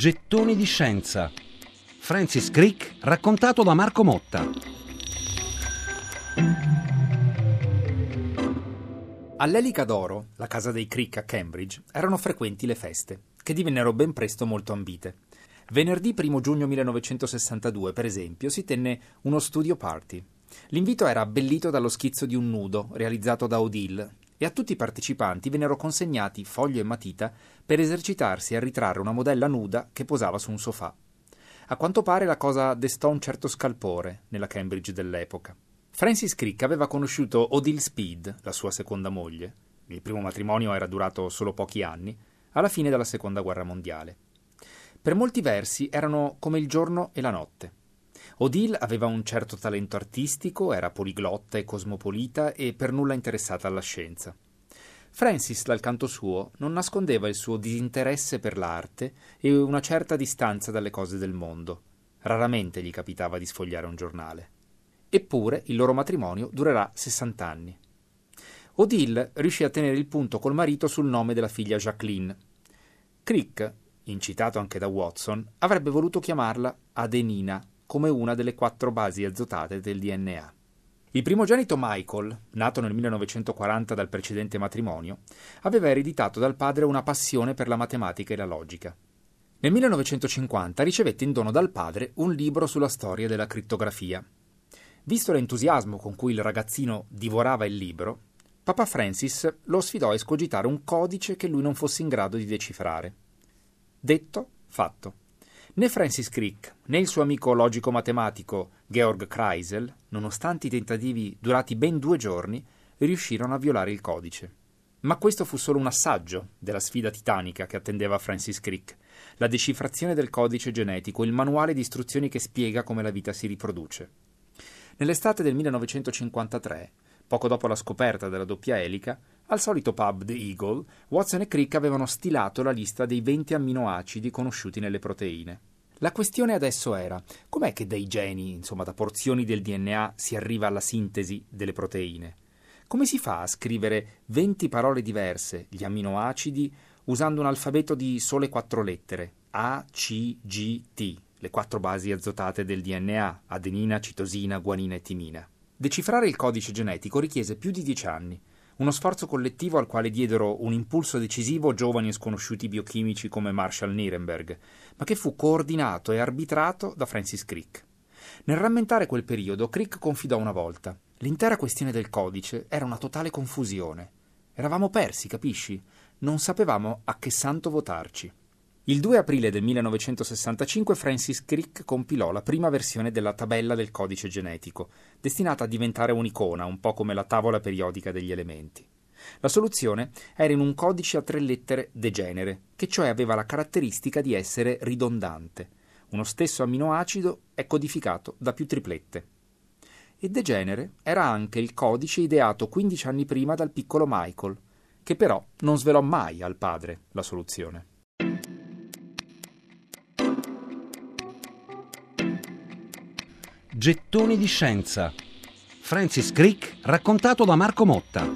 Gettoni di scienza. Francis Crick raccontato da Marco Motta. All'Elica d'Oro, la casa dei Crick a Cambridge, erano frequenti le feste, che divennero ben presto molto ambite. Venerdì 1 giugno 1962, per esempio, si tenne uno studio party. L'invito era abbellito dallo schizzo di un nudo realizzato da Odile e a tutti i partecipanti vennero consegnati foglio e matita per esercitarsi a ritrarre una modella nuda che posava su un sofà. A quanto pare la cosa destò un certo scalpore nella Cambridge dell'epoca. Francis Crick aveva conosciuto Odile Speed, la sua seconda moglie. Il primo matrimonio era durato solo pochi anni, alla fine della seconda guerra mondiale. Per molti versi erano come il giorno e la notte. Odile aveva un certo talento artistico, era poliglotta e cosmopolita e per nulla interessata alla scienza. Francis, dal canto suo, non nascondeva il suo disinteresse per l'arte e una certa distanza dalle cose del mondo. Raramente gli capitava di sfogliare un giornale. Eppure il loro matrimonio durerà 60 anni. Odile riuscì a tenere il punto col marito sul nome della figlia Jacqueline. Crick, incitato anche da Watson, avrebbe voluto chiamarla Adenina come una delle quattro basi azotate del DNA. Il primogenito Michael, nato nel 1940 dal precedente matrimonio, aveva ereditato dal padre una passione per la matematica e la logica. Nel 1950 ricevette in dono dal padre un libro sulla storia della crittografia. Visto l'entusiasmo con cui il ragazzino divorava il libro, Papa Francis lo sfidò a escogitare un codice che lui non fosse in grado di decifrare. Detto, fatto. Né Francis Crick né il suo amico logico-matematico Georg Kreisel, nonostante i tentativi durati ben due giorni, riuscirono a violare il codice. Ma questo fu solo un assaggio della sfida titanica che attendeva Francis Crick, la decifrazione del codice genetico, il manuale di istruzioni che spiega come la vita si riproduce. Nell'estate del 1953, poco dopo la scoperta della doppia elica, al solito pub The Eagle, Watson e Crick avevano stilato la lista dei 20 amminoacidi conosciuti nelle proteine. La questione adesso era: com'è che dai geni, insomma da porzioni del DNA, si arriva alla sintesi delle proteine? Come si fa a scrivere 20 parole diverse, gli amminoacidi, usando un alfabeto di sole quattro lettere, A, C, G, T, le quattro basi azotate del DNA, adenina, citosina, guanina e timina? Decifrare il codice genetico richiese più di dieci anni uno sforzo collettivo al quale diedero un impulso decisivo giovani e sconosciuti biochimici come Marshall Nirenberg, ma che fu coordinato e arbitrato da Francis Crick. Nel rammentare quel periodo, Crick confidò una volta: l'intera questione del codice era una totale confusione. Eravamo persi, capisci? Non sapevamo a che santo votarci. Il 2 aprile del 1965 Francis Crick compilò la prima versione della tabella del codice genetico, destinata a diventare un'icona, un po' come la tavola periodica degli elementi. La soluzione era in un codice a tre lettere degenere, che cioè aveva la caratteristica di essere ridondante. Uno stesso amminoacido è codificato da più triplette. E degenere era anche il codice ideato 15 anni prima dal piccolo Michael, che però non svelò mai al padre la soluzione. Gettoni di scienza. Francis Crick raccontato da Marco Motta.